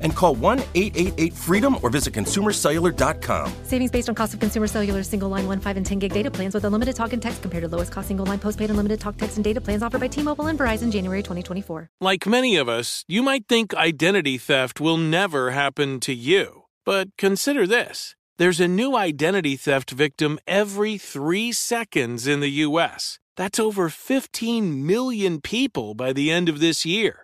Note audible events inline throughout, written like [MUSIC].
and call 1 888 freedom or visit consumercellular.com. Savings based on cost of consumer cellular single line 1, 5, and 10 gig data plans with unlimited talk and text compared to lowest cost single line postpaid unlimited talk, text, and data plans offered by T Mobile and Verizon January 2024. Like many of us, you might think identity theft will never happen to you. But consider this. There's a new identity theft victim every three seconds in the U.S. That's over 15 million people by the end of this year,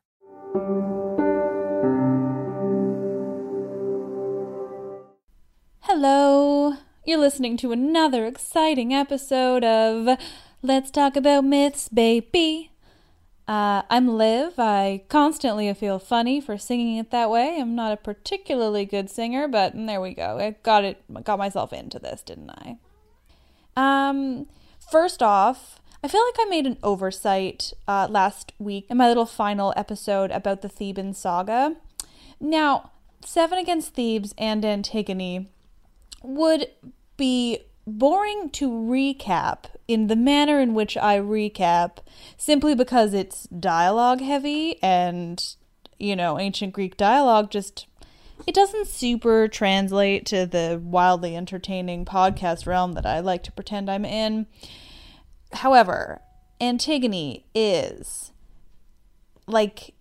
Hello. You're listening to another exciting episode of Let's Talk About Myths, baby. Uh, I'm Liv. I constantly feel funny for singing it that way. I'm not a particularly good singer, but there we go. I got it. Got myself into this, didn't I? Um, first off, I feel like I made an oversight uh, last week in my little final episode about the Theban saga. Now, Seven Against Thebes and Antigone would be boring to recap in the manner in which I recap simply because it's dialogue heavy and you know ancient Greek dialogue just it doesn't super translate to the wildly entertaining podcast realm that I like to pretend I'm in. However, Antigone is like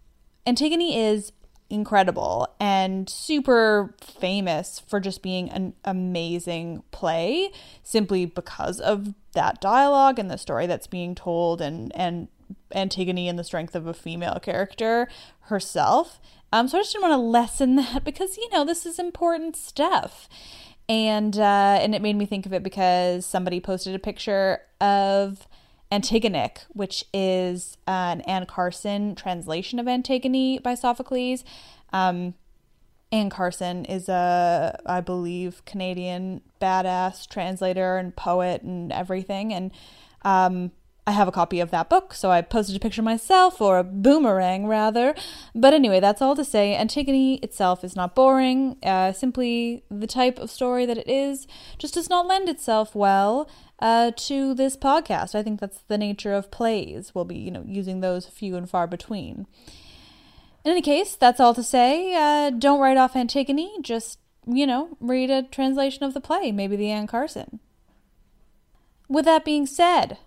Antigone is incredible and super famous for just being an amazing play simply because of that dialogue and the story that's being told and and Antigone and the strength of a female character herself. Um, so I just didn't want to lessen [LAUGHS] that because you know this is important stuff, and uh, and it made me think of it because somebody posted a picture of Antigonick, which is an Anne Carson translation of Antigone by Sophocles. Um, Anne Carson is a, I believe, Canadian badass translator and poet and everything. And um, I have a copy of that book, so I posted a picture myself, or a boomerang rather. But anyway, that's all to say. Antigone itself is not boring. Uh, simply, the type of story that it is just does not lend itself well uh, to this podcast. I think that's the nature of plays. We'll be, you know, using those few and far between. In any case, that's all to say. Uh, don't write off Antigone. Just, you know, read a translation of the play, maybe the Anne Carson. With that being said,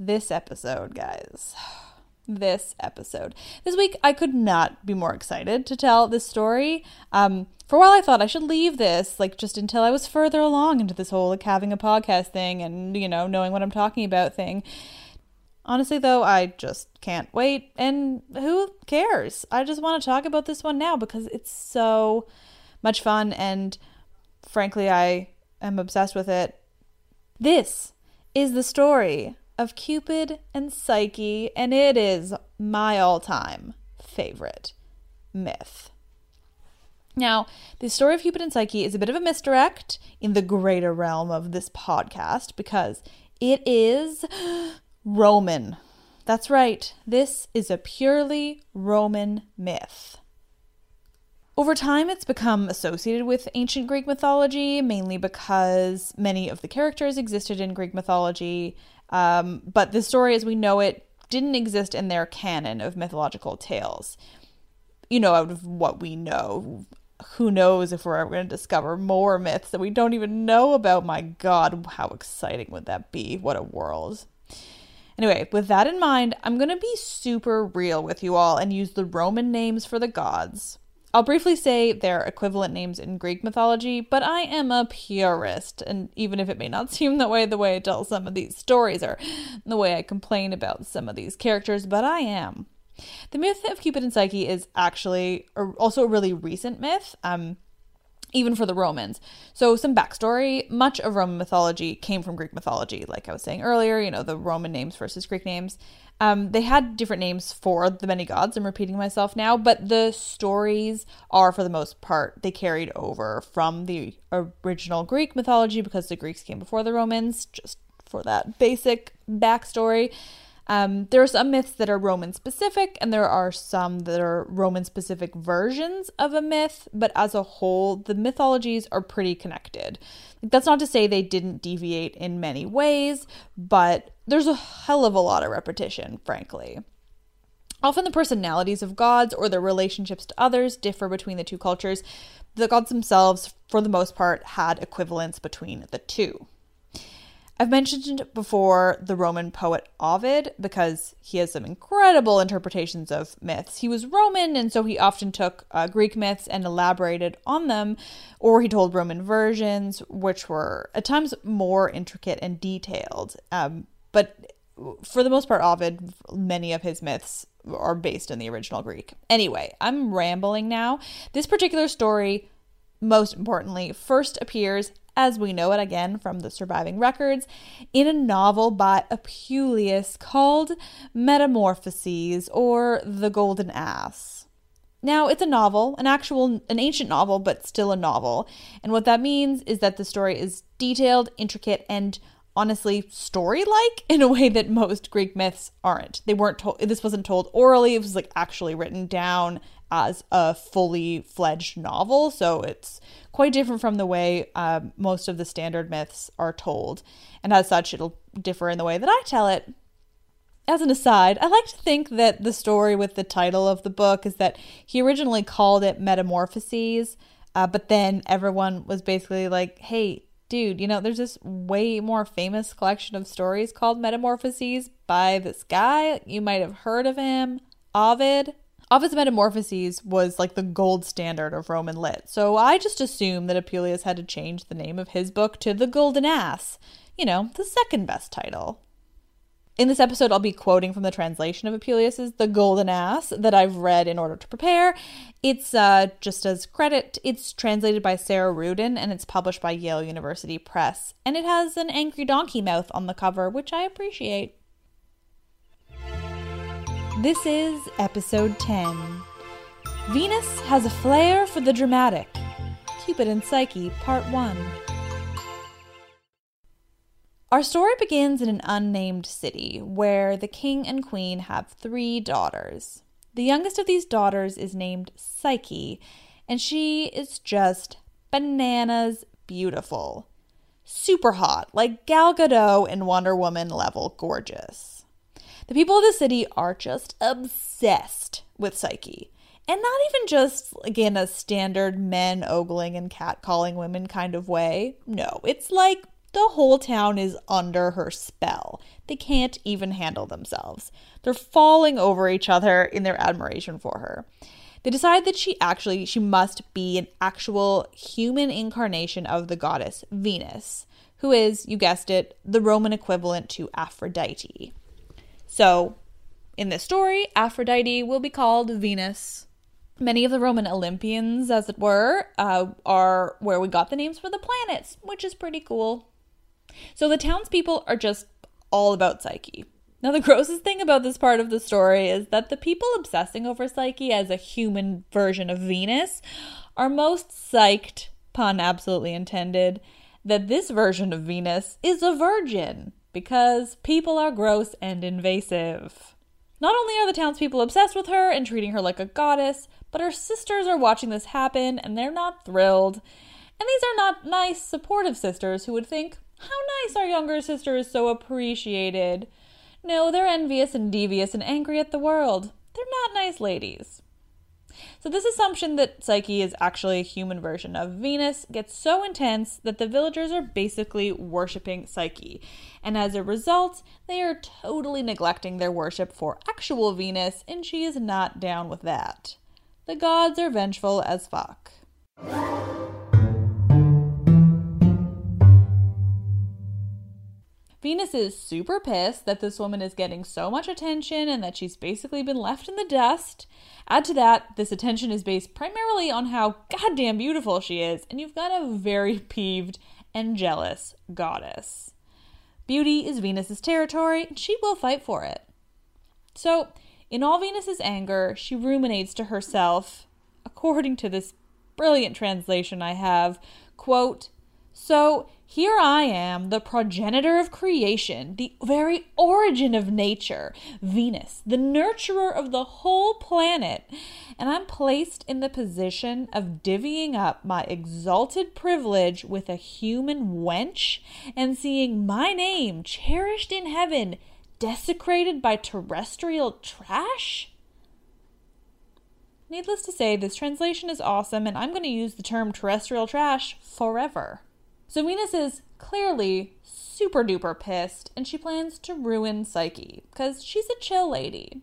this episode, guys, [SIGHS] this episode. This week, I could not be more excited to tell this story. Um, for a while, I thought I should leave this, like, just until I was further along into this whole, like, having a podcast thing and, you know, knowing what I'm talking about thing. Honestly, though, I just can't wait. And who cares? I just want to talk about this one now because it's so much fun. And frankly, I am obsessed with it. This is the story of Cupid and Psyche, and it is my all time favorite myth. Now, the story of Cupid and Psyche is a bit of a misdirect in the greater realm of this podcast because it is [GASPS] Roman. That's right, this is a purely Roman myth. Over time, it's become associated with ancient Greek mythology, mainly because many of the characters existed in Greek mythology um, but the story as we know it didn't exist in their canon of mythological tales. You know, out of what we know, who knows if we're ever going to discover more myths that we don't even know about? My God, how exciting would that be? What a world. Anyway, with that in mind, I'm going to be super real with you all and use the Roman names for the gods. I'll briefly say their equivalent names in Greek mythology, but I am a purist, and even if it may not [LAUGHS] seem that way the way I tell some of these stories or the way I complain about some of these characters, but I am. The myth of Cupid and Psyche is actually also a really recent myth. Um, even for the Romans. So, some backstory much of Roman mythology came from Greek mythology, like I was saying earlier, you know, the Roman names versus Greek names. Um, they had different names for the many gods. I'm repeating myself now, but the stories are, for the most part, they carried over from the original Greek mythology because the Greeks came before the Romans, just for that basic backstory. Um, there are some myths that are Roman specific, and there are some that are Roman specific versions of a myth, but as a whole, the mythologies are pretty connected. That's not to say they didn't deviate in many ways, but there's a hell of a lot of repetition, frankly. Often the personalities of gods or their relationships to others differ between the two cultures. The gods themselves, for the most part, had equivalents between the two. I've mentioned before the Roman poet Ovid because he has some incredible interpretations of myths. He was Roman, and so he often took uh, Greek myths and elaborated on them, or he told Roman versions, which were at times more intricate and detailed. Um, but for the most part, Ovid, many of his myths are based in the original Greek. Anyway, I'm rambling now. This particular story most importantly, first appears as we know it again from the surviving records, in a novel by Apuleius called Metamorphoses or The Golden Ass. Now, it's a novel, an actual, an ancient novel, but still a novel. And what that means is that the story is detailed, intricate, and honestly story like in a way that most Greek myths aren't. They weren't told, this wasn't told orally, it was like actually written down as a fully fledged novel. So it's quite different from the way uh, most of the standard myths are told. And as such, it'll differ in the way that I tell it. As an aside, I like to think that the story with the title of the book is that he originally called it Metamorphoses, uh, but then everyone was basically like, hey, dude, you know, there's this way more famous collection of stories called Metamorphoses by this guy. You might have heard of him, Ovid. Ovid's Metamorphoses was like the gold standard of Roman lit, so I just assume that Apuleius had to change the name of his book to The Golden Ass, you know, the second best title. In this episode, I'll be quoting from the translation of Apuleius's The Golden Ass that I've read in order to prepare. It's uh, just as credit, it's translated by Sarah Ruden and it's published by Yale University Press. And it has an angry donkey mouth on the cover, which I appreciate. This is episode 10. Venus has a flair for the dramatic. Cupid and Psyche, part 1. Our story begins in an unnamed city where the king and queen have three daughters. The youngest of these daughters is named Psyche, and she is just bananas beautiful. Super hot, like Gal Gadot in Wonder Woman level gorgeous. The people of the city are just obsessed with Psyche. And not even just, again, a standard men ogling and catcalling women kind of way. No, it's like The whole town is under her spell. They can't even handle themselves. They're falling over each other in their admiration for her. They decide that she actually she must be an actual human incarnation of the goddess Venus, who is, you guessed it, the Roman equivalent to Aphrodite. So, in this story, Aphrodite will be called Venus. Many of the Roman Olympians, as it were, uh, are where we got the names for the planets, which is pretty cool. So the townspeople are just all about Psyche. Now, the [LAUGHS] grossest thing about this part of the story is that the people obsessing over Psyche as a human version of Venus are most psyched, pun absolutely intended, that this version of Venus is a virgin because people are gross and invasive. Not only are the townspeople obsessed with her and treating her like a goddess, but her sisters are watching this happen and they're not thrilled. And these are not nice, supportive sisters who would think, how nice our younger sister is so appreciated. No, they're envious and devious and angry at the world. They're not nice ladies. So, this assumption that Psyche is actually a human version of Venus gets so intense that the villagers are basically worshipping Psyche. And as a result, they are totally neglecting their worship for actual Venus, and she is not down with that. The gods are vengeful as fuck. Venus is super pissed that this woman is getting so much attention and that she's basically been left in the dust. Add to that, this attention is based primarily on how goddamn beautiful she is, and you've got a very [LAUGHS] peeved and jealous goddess. Beauty is Venus's territory, and she will fight for it. So, in all Venus's anger, she ruminates to herself, according to this brilliant translation I have, quote, so here I am, the progenitor of creation, the very origin of nature, Venus, the nurturer of the whole planet, and I'm placed in the position of divvying up my exalted privilege with a human wench and seeing my name cherished in heaven desecrated by terrestrial trash? Needless to say, this translation is awesome, and I'm going to use the term terrestrial trash forever. So Venus is clearly super duper pissed and she plans to ruin Psyche because she's a chill lady.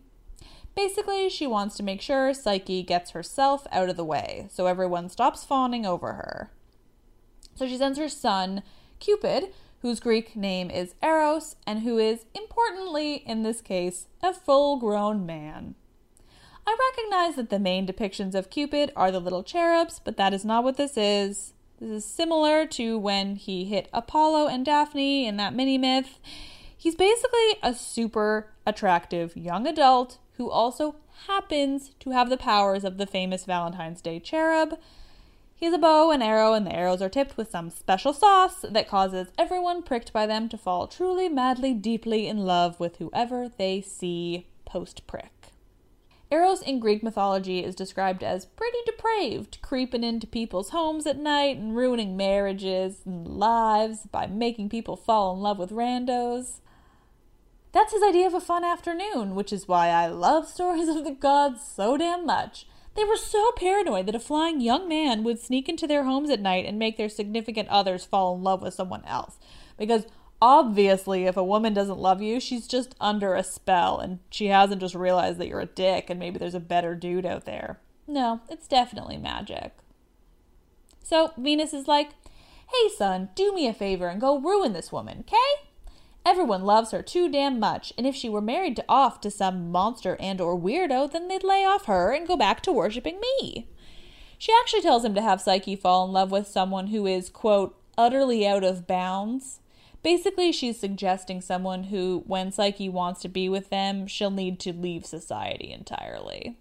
Basically, she wants to make sure Psyche gets herself out of the way so everyone stops fawning over her. So she sends her son, Cupid, whose Greek name is Eros and who is, importantly in this case, a full grown man. I recognize that the main depictions of Cupid are the little cherubs, but that is not what this is. This is similar to when he hit Apollo and Daphne in that mini myth. He's basically a super attractive young adult who also happens to have the powers of the famous Valentine's Day cherub. He has a bow and arrow, and the arrows are tipped with some special sauce that causes everyone pricked by them to fall truly, madly, deeply in love with whoever they see post prick. Eros in Greek mythology is described as pretty depraved, creeping into people's homes at night and ruining marriages and lives by making people fall in love with randos. That's his idea of a fun afternoon, which is why I love stories [LAUGHS] of the gods so damn much. They were so paranoid that a flying young man would sneak into their homes at night and make their significant others fall in love with someone else. Because obviously if a woman doesn't love you she's just under a spell and she hasn't just realized that you're a dick and maybe there's a better dude out there. No it's definitely magic. So venus is like hey son do me a favor and go ruin this woman okay? Everyone loves her too damn much and if she were married to off to some monster and or weirdo then they'd lay off her and go back to worshiping me. She actually tells him to have psyche fall in love with someone who is quote utterly out of bounds Basically, she's suggesting someone who, when Psyche wants to be with them, she'll need to leave society entirely.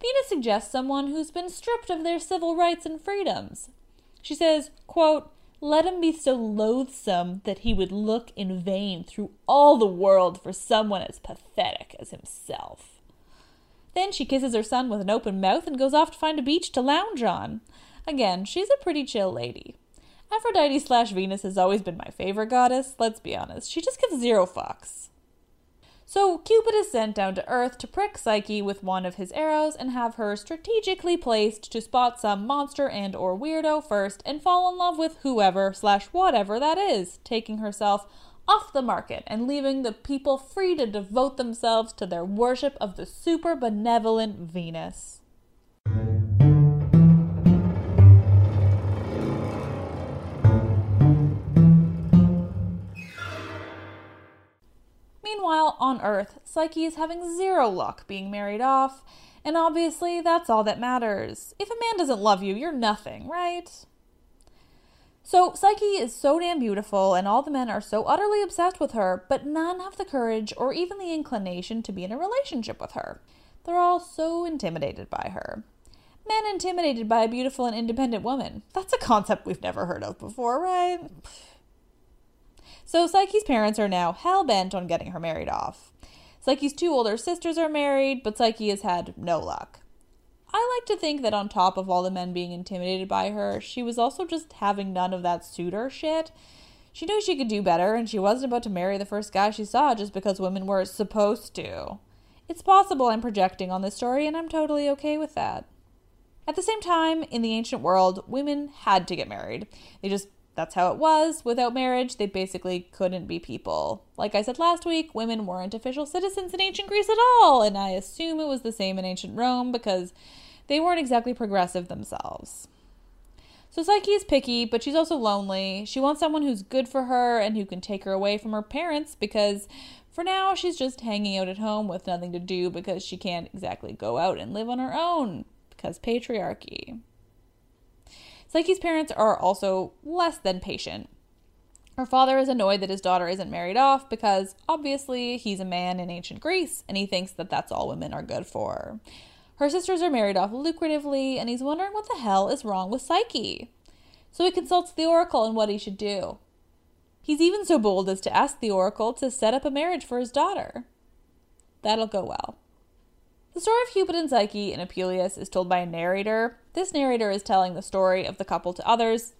Venus suggests someone who's been stripped of their civil rights and freedoms. She says, quote, let him be so loathsome that he would look in vain through all the world for someone as pathetic as himself. Then she kisses her son with an open mouth and goes off to find a beach to lounge on. Again, she's a pretty chill lady. Aphrodite slash Venus has always been my favorite goddess, let's be honest. She just gives zero fucks. So Cupid is sent down to Earth to prick Psyche with one of his arrows and have her strategically placed to spot some monster and or weirdo first and fall in love with whoever slash whatever that is, taking herself off the market and leaving the people free to devote themselves to their worship of the super benevolent Venus. Meanwhile, on Earth, Psyche is having zero luck being married off, and obviously that's all that matters. If a man doesn't love you, you're nothing, right? So, Psyche is so damn beautiful, and all the men are so utterly obsessed with her, but none have the courage or even the inclination to be in a relationship with her. They're all so intimidated by her. Men intimidated by a beautiful and independent woman. That's a concept we've never heard of before, right? So Psyche's parents are now hell bent on getting her married off. Psyche's two older sisters are married, but Psyche has had no luck. I like to think that on top of all the men being intimidated by her, she was also just having none of that suitor shit. She knew she could do better, and she wasn't about to marry the first guy she saw just because women were supposed to. It's possible I'm projecting on this story, and I'm totally okay with that. At the same time, in the ancient world, women had to get married. They just that's how it was. Without marriage, they basically couldn't be people. Like I said last week, women weren't official citizens in ancient Greece at all, and I assume it was the same in ancient Rome because they weren't exactly progressive themselves. So Psyche is picky, but she's also lonely. She wants someone who's good for her and who can take her away from her parents because for now she's just hanging out at home with nothing to do because she can't exactly go out and live on her own because patriarchy. Psyche's parents are also less than patient. Her father is annoyed that his daughter isn't married off because obviously he's a man in ancient Greece and he thinks that that's all women are good for. Her sisters are married off lucratively and he's wondering what the hell is wrong with Psyche. So he consults the oracle on what he should do. He's even so bold as to ask the oracle to set up a marriage for his daughter. That'll go well. The story of Cupid and Psyche in Apuleius is told by a narrator. This narrator is telling the story of the couple to others.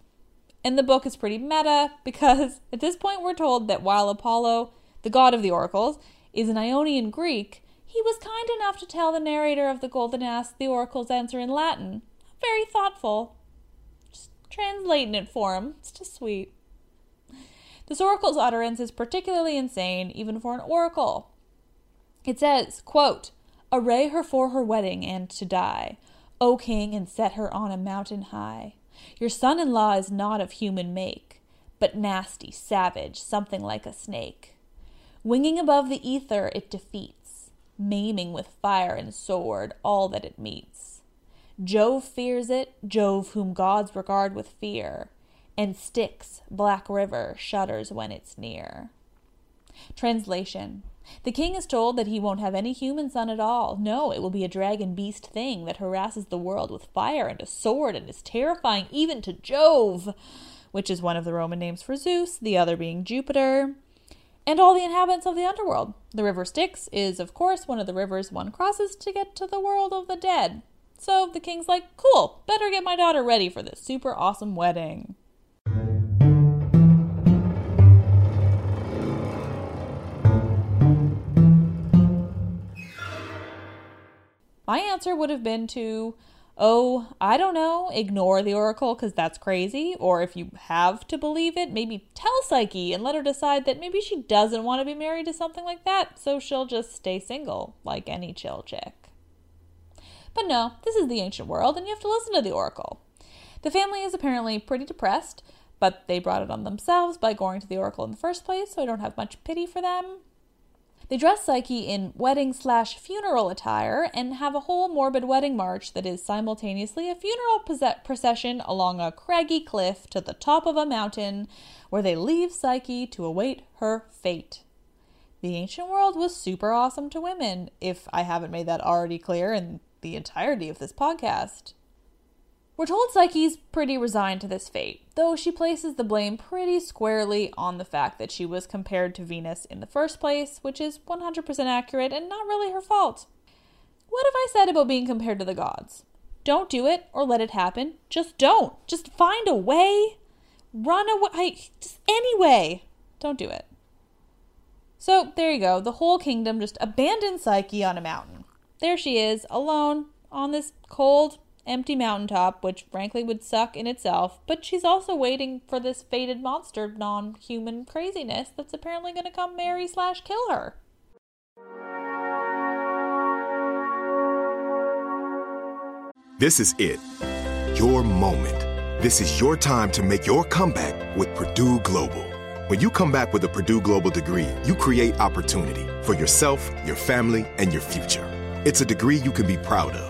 And the book is pretty meta [LAUGHS] because at this point we're told that while Apollo, the god of the oracles, is an Ionian Greek, he was kind enough to tell the narrator of the Golden Ass the oracle's answer in Latin. Very thoughtful. Just translating it for him. It's just sweet. This oracle's utterance is particularly insane, even for an oracle. It says, quote, Array her for her wedding and to die, O king, and set her on a mountain high. Your son in law is not of human make, but nasty, savage, something like a snake. Winging above the ether, it defeats, maiming with fire and sword all that it meets. Jove fears it, Jove whom gods regard with fear, and Styx, black river, shudders when it's near. Translation the king is told that he won't have any human son at all. No, it will be a dragon beast thing that harasses the world with fire and a sword and is terrifying even to Jove, which is one of the Roman names for Zeus, the other being Jupiter, and all the inhabitants of the underworld. The river Styx is, of course, one of the rivers one crosses to get to the world of the dead. So the king's like, cool, better get my daughter ready for this super awesome wedding. My answer would have been to, oh, I don't know, ignore the oracle because that's crazy. Or if you have to believe it, maybe tell Psyche and let her decide that maybe she doesn't want to be married to something like that, so she'll just stay single like any chill chick. But no, this is the ancient world and you have to listen to the oracle. The family is apparently pretty depressed, but they brought it on themselves by going to the oracle in the first place, so I don't have much pity for them. They dress Psyche in wedding slash funeral attire and have a whole morbid wedding march that is simultaneously a funeral procession along a craggy cliff to the top of a mountain where they leave Psyche to await her fate. The ancient world was super awesome to women, if I haven't made that already clear in the entirety of this podcast. We're told Psyche's pretty resigned to this fate, though she places the blame pretty squarely on the fact that she was compared to Venus in the first place, which is 100% accurate and not really her fault. What have I said about being compared to the gods? Don't do it or let it happen. Just don't. Just find a way. Run away. Just any way. Don't do it. So there you go. The whole kingdom just abandoned Psyche on a mountain. There she is, alone on this cold, empty mountaintop, which frankly would suck in itself, but she's also waiting for this fated monster non human craziness that's apparently going to come marry slash kill her. This is it. Your moment. This is your time to make your comeback with Purdue Global. When you come back with a Purdue Global degree, you create opportunity for yourself, your family, and your future. It's a degree you can be proud of,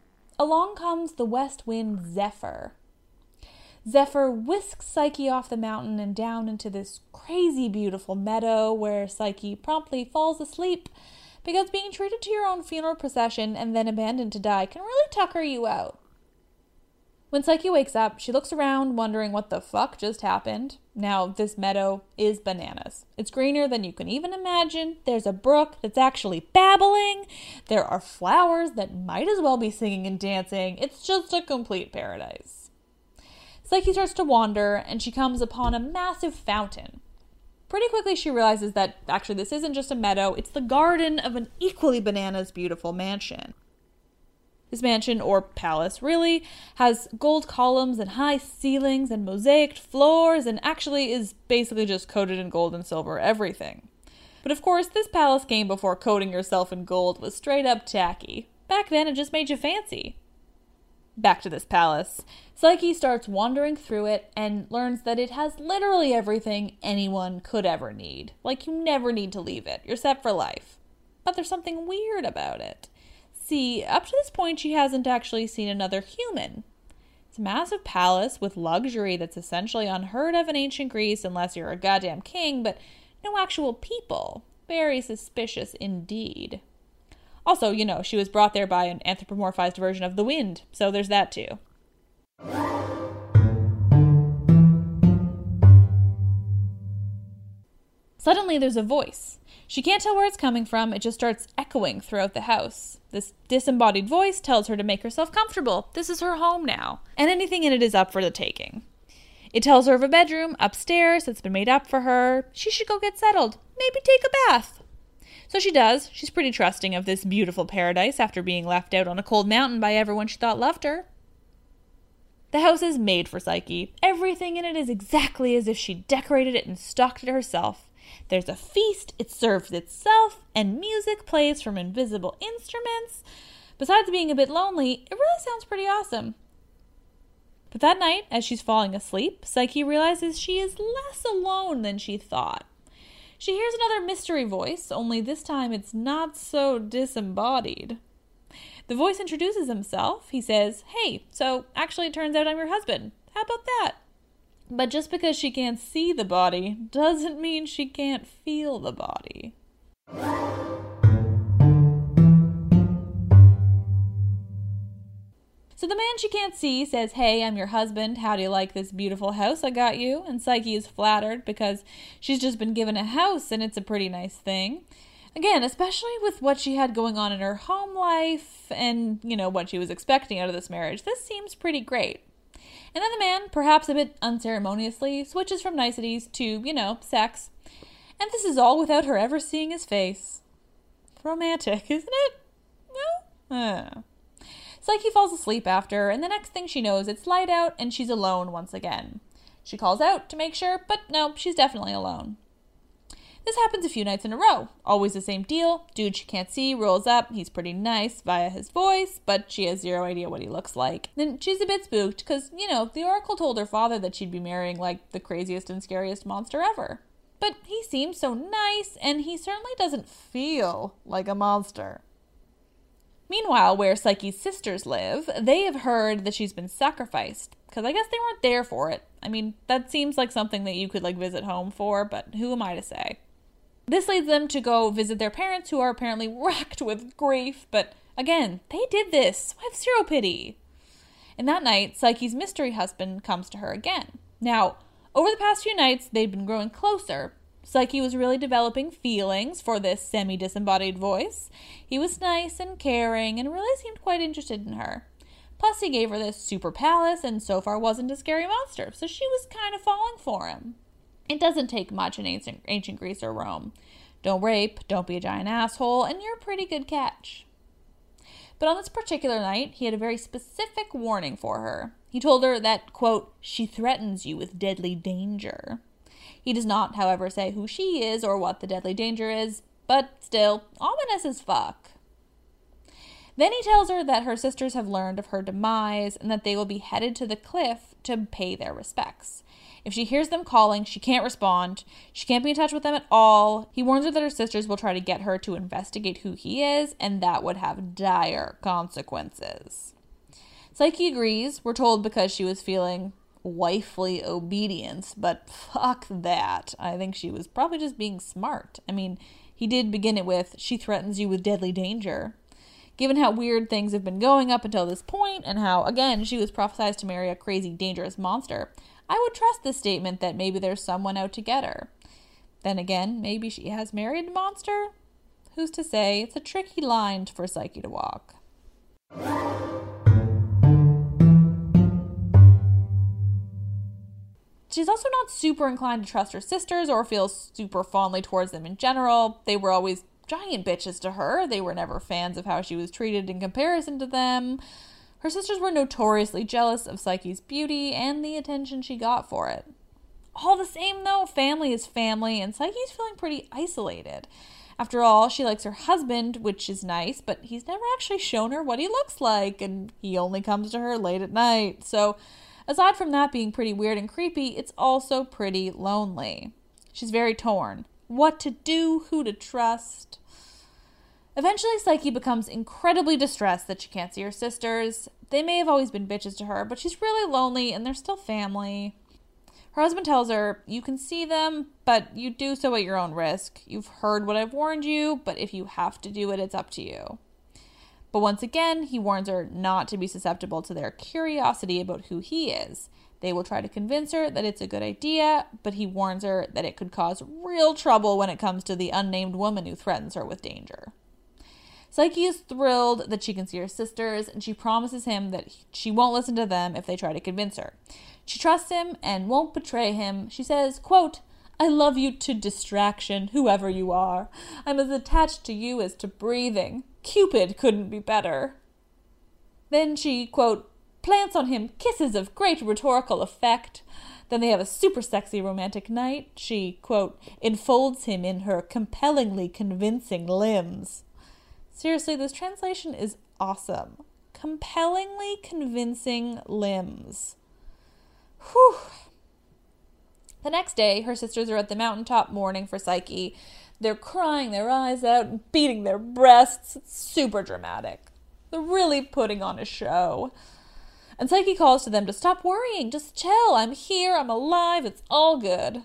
along comes the west wind Zephyr. Zephyr whisks Psyche off the mountain and down into this crazy beautiful meadow where Psyche promptly falls asleep because being treated to your own funeral procession and then abandoned to die can really tucker you out. When Psyche wakes up, she looks around wondering what the fuck just happened. Now, this meadow is bananas. It's greener than you can even imagine. There's a brook that's actually babbling. There are flowers that might as well be singing and dancing. It's just a complete paradise. Psyche starts to wander and she comes upon a massive fountain. Pretty quickly, she realizes that actually this isn't just a meadow, it's the garden of an equally bananas beautiful mansion. This mansion, or palace really, has gold columns and high ceilings and mosaicked floors and actually is basically just coated in gold and silver everything. But of course, this palace came before coating yourself in gold was straight up tacky. Back then, it just made you fancy. Back to this palace. Psyche starts wandering through it and learns that it has literally everything anyone could ever need. Like, you never need to leave it, you're set for life. But there's something weird about it see, up to this point, she hasn't actually seen another human. It's a massive palace with luxury that's essentially unheard of in ancient Greece unless you're a goddamn king, but no actual people. Very suspicious indeed. Also, you know, she was brought there by an anthropomorphized version of the wind, so there's that too. Suddenly, there's a voice. She can't tell where it's coming from, it just starts echoing throughout the house. This disembodied voice tells her to make herself comfortable. This is her home now, and anything in it is up for the taking. It tells her of a bedroom upstairs that's been made up for her. She should go get settled, maybe take a bath. So she does. She's pretty trusting of this beautiful paradise after being left out on a cold mountain by everyone she thought loved her. The house is made for Psyche. Everything in it is exactly as if she decorated it and stocked it herself. There's a feast, it serves itself, and music plays from invisible instruments. Besides being a bit lonely, it really sounds pretty awesome. But that night, as she's falling asleep, Psyche realizes she is less alone than she thought. She hears another mystery voice, only this time it's not so disembodied. The voice introduces himself. He says, Hey, so actually it turns out I'm your husband. How about that? But just because she can't see the body doesn't mean she can't feel the body. So the man she can't see says, Hey, I'm your husband. How do you like this beautiful house I got you? And Psyche is flattered because she's just been given a house and it's a pretty nice thing. Again, especially with what she had going on in her home life and, you know, what she was expecting out of this marriage, this seems pretty great. And then the man, perhaps a bit unceremoniously, switches from niceties to, you know, sex. And this is all without her ever seeing his face. Romantic, isn't it? No? Uh. Psyche falls asleep after, and the next thing she knows, it's light out and she's alone once again. She calls out to make sure, but no, she's definitely alone. This happens a few nights in a row. Always the same deal. Dude she can't see rolls up. He's pretty nice via his voice, but she has zero idea what he looks like. Then she's a bit spooked because, you know, the Oracle told her father that she'd be marrying like the craziest and scariest monster ever. But he seems so nice, and he certainly doesn't feel like a monster. Meanwhile, where Psyche's sisters live, they have heard that she's been sacrificed, because I guess they weren't there for it. I mean, that seems like something that you could like visit home for, but who am I to say? This leads them to go visit their parents, who are apparently [LAUGHS] racked with grief, but again, they did this. I have zero pity. And that night, Psyche's mystery husband comes to her again. Now, over the past few nights, they'd been growing closer, Psyche was really developing feelings for this semi disembodied voice. He was nice and caring and really seemed quite interested in her. Plus, he gave her this super palace and so far wasn't a scary monster, so she was kind of falling for him. It doesn't take much in ancient, ancient Greece or Rome. Don't rape, don't be a giant asshole, and you're a pretty good catch. But on this particular night, he had a very specific warning for her. He told her that, quote, she threatens you with deadly danger. He does not, however, say who she is or what the deadly danger is, but still, ominous as fuck. Then he tells her that her sisters have learned of her demise and that they will be headed to the cliff to pay their respects. If she hears them calling, she can't respond. She can't be in touch with them at all. He warns her that her sisters will try to get her to investigate who he is, and that would have dire consequences. Psyche agrees, we're told because she was feeling wifely obedience, but fuck that. I think she was probably just being smart. I mean, he did begin it with, She threatens you with deadly danger. Given how weird things have been going up until this point, and how, again, she was prophesied to marry a crazy, dangerous monster, I would trust the statement that maybe there's someone out to get her. Then again, maybe she has married a monster? Who's to say? It's a tricky line for Psyche to walk. She's also not super inclined to trust her sisters or feel super fondly towards them in general. They were always giant bitches to her. They were never fans of how she was treated in comparison to them. Her sisters were notoriously jealous of Psyche's beauty and the attention she got for it. All the same, though, family is family, and Psyche's feeling pretty isolated. After all, she likes her husband, which is nice, but he's never actually shown her what he looks like, and he only comes to her late at night. So Aside from that being pretty weird and creepy, it's also pretty lonely. She's very torn. What to do, who to trust. Eventually, Psyche becomes incredibly distressed that she can't see her sisters. They may have always been bitches to her, but she's really lonely and they're still family. Her husband tells her, You can see them, but you do so at your own risk. You've heard what I've warned you, but if you have to do it, it's up to you. But once again, he warns her not to be susceptible to their curiosity about who he is. They will try to convince her that it's a good idea, but he warns her that it could cause real trouble when it comes to the unnamed woman who threatens her with danger. Psyche is thrilled that she can see her sisters, and she promises him that she won't listen to them if they try to convince her. She trusts him and won't betray him. She says, quote, I love you to distraction, whoever you are. I'm as attached to you as to breathing. Cupid couldn't be better. Then she, quote, plants on him kisses of great rhetorical effect. Then they have a super sexy romantic night. She, quote, enfolds him in her compellingly convincing limbs. Seriously, this translation is awesome. Compellingly convincing limbs. Whew. The next day, her sisters are at the mountaintop mourning for Psyche. They're crying their eyes out and beating their breasts. It's super dramatic. They're really putting on a show. And Psyche calls to them to stop worrying. Just chill. I'm here. I'm alive. It's all good.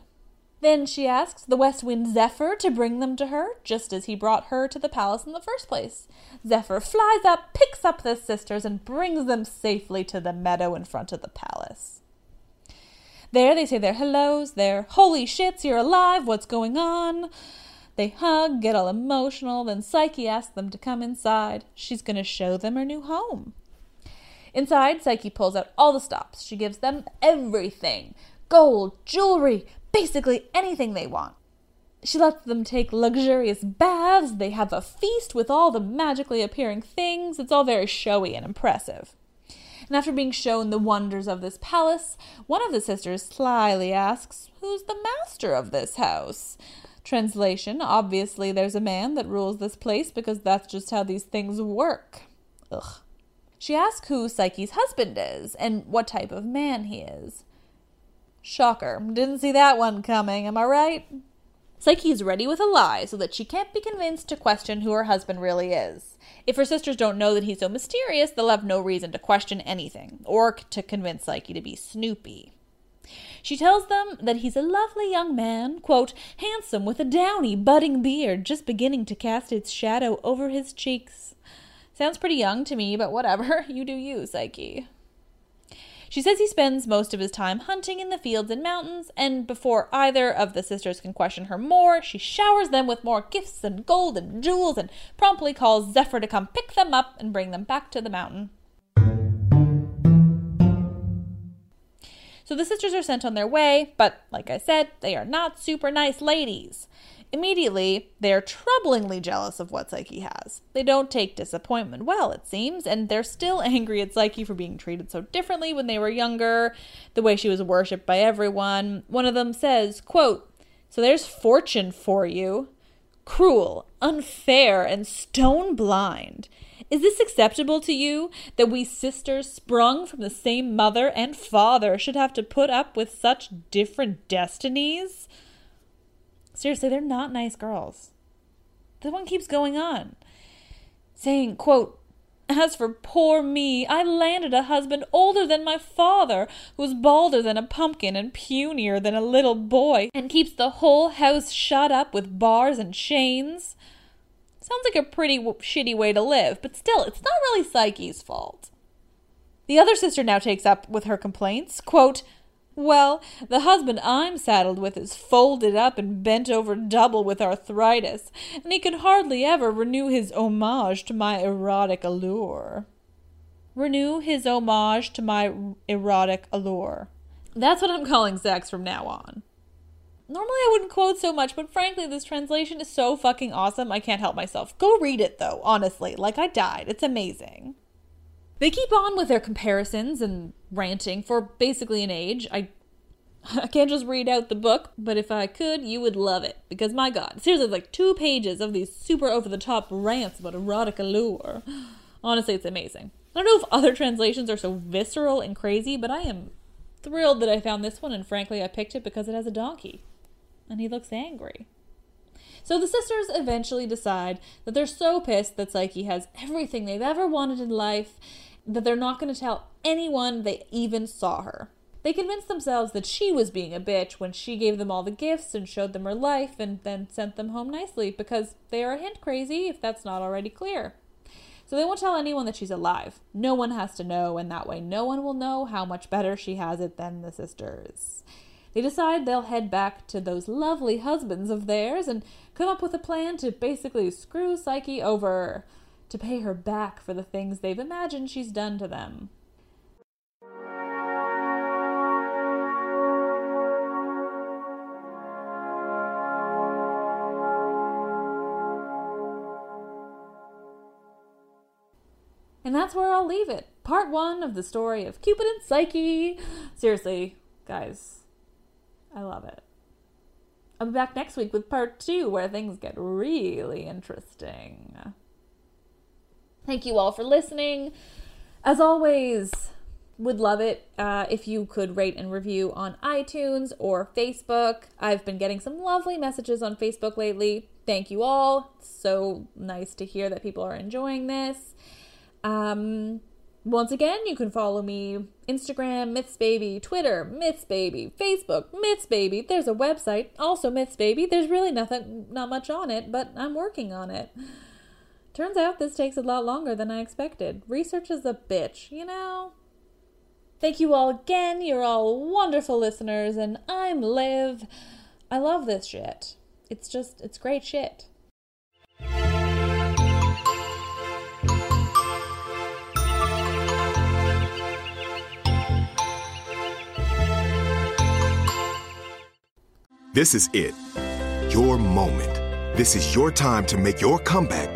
Then she asks the west wind Zephyr to bring them to her, just as he brought her to the palace in the first place. Zephyr flies up, picks up the sisters, and brings them safely to the meadow in front of the palace. There they say their hellos, their holy shits, you're alive, what's going on? They hug, get all emotional, then Psyche asks them to come inside. She's going to show them her new home. Inside, Psyche pulls out all the stops. She gives them everything gold, jewelry, basically anything they want. She lets them take luxurious baths. They have a feast with all the magically appearing things. It's all very showy and impressive. And after being shown the wonders of this palace, one of the sisters slyly asks, Who's the master of this house? Translation Obviously, there's a man that rules this place because that's just how these things work. Ugh. She asks who Psyche's husband is and what type of man he is. Shocker. Didn't see that one coming, am I right? Psyche is ready with a lie so that she can't be convinced to question who her husband really is. If her sisters don't know that he's so mysterious, they'll have no reason to question anything, or to convince Psyche to be snoopy. She tells them that he's a lovely young man, quote, handsome with a downy, budding beard just beginning to cast its shadow over his cheeks. Sounds pretty young to me, but whatever. [LAUGHS] You do you, Psyche. She says he spends most of his time hunting in the fields and mountains, and before either of the sisters can question her more, she showers them with more gifts and gold and jewels and promptly calls Zephyr to come pick them up and bring them back to the mountain. So the sisters are sent on their way, but like I said, they are not super nice ladies. Immediately, they are troublingly jealous of what Psyche has. They don't take disappointment well, it seems, and they're still [LAUGHS] angry at Psyche for being treated so differently when they were younger, the way she was worshipped by everyone. One of them says, quote, So there's fortune for you. Cruel, unfair, and stone blind. Is this acceptable to you that we sisters, sprung from the same mother and father, should have to put up with such different destinies? Seriously, they're not nice girls. The one keeps going on, saying, quote, as for poor me, I landed a husband older than my father, who's balder than a pumpkin and punier than a little boy, and keeps the whole house shut up with bars and chains. Sounds like a pretty w- shitty way to live, but still, it's not really Psyche's fault. The other sister now takes up with her complaints. Quote, well, the husband I'm saddled with is folded up and bent over double with arthritis, and he can hardly ever renew his homage to my erotic allure. Renew his homage to my erotic allure. That's what I'm calling sex from now on. Normally I wouldn't quote so much, but frankly, this translation is so fucking awesome, I can't help myself. Go read it though, honestly. Like I died. It's amazing. They keep on with their comparisons and ranting for basically an age. I [LAUGHS] I can't just read out the book, but if I could, you would love it. Because my god, seriously, like two pages of these super over the top rants about erotic allure. [GASPS] Honestly, it's amazing. I don't know if other translations are so visceral and crazy, but I am thrilled that I found this one, and frankly, I picked it because it has a donkey. And he looks angry. So the sisters eventually decide that they're so pissed that Psyche has everything they've ever wanted in life that they're not going to tell anyone they even saw her. They convinced themselves that she was being a bitch when she gave them all the gifts and showed them her life and then sent them home nicely because they are a hint crazy if that's not already clear. So they won't tell anyone that she's alive. No one has to know, and that way no one will know how much better she has it than the sisters. They decide they'll head back to those lovely husbands of theirs and come up with a plan to basically screw Psyche over to pay her back for the things they've imagined she's done to them. And that's where I'll leave it. Part one of the story of Cupid and Psyche. Seriously, guys, I love it. I'll be back next week with part two, where things get really interesting. Thank you all for listening. As always, would love it uh, if you could rate and review on iTunes or Facebook. I've been getting some lovely messages on Facebook lately. Thank you all. It's so nice to hear that people are enjoying this. Um, once again, you can follow me Instagram, Myths Baby, Twitter, Myths Baby, Facebook, Myths Baby. There's a website, also Myths Baby. There's really nothing, not much on it, but I'm working on it. Turns out this takes a lot longer than I expected. Research is a bitch, you know? Thank you all again. You're all wonderful listeners, and I'm Liv. I love this shit. It's just, it's great shit. This is it. Your moment. This is your time to make your comeback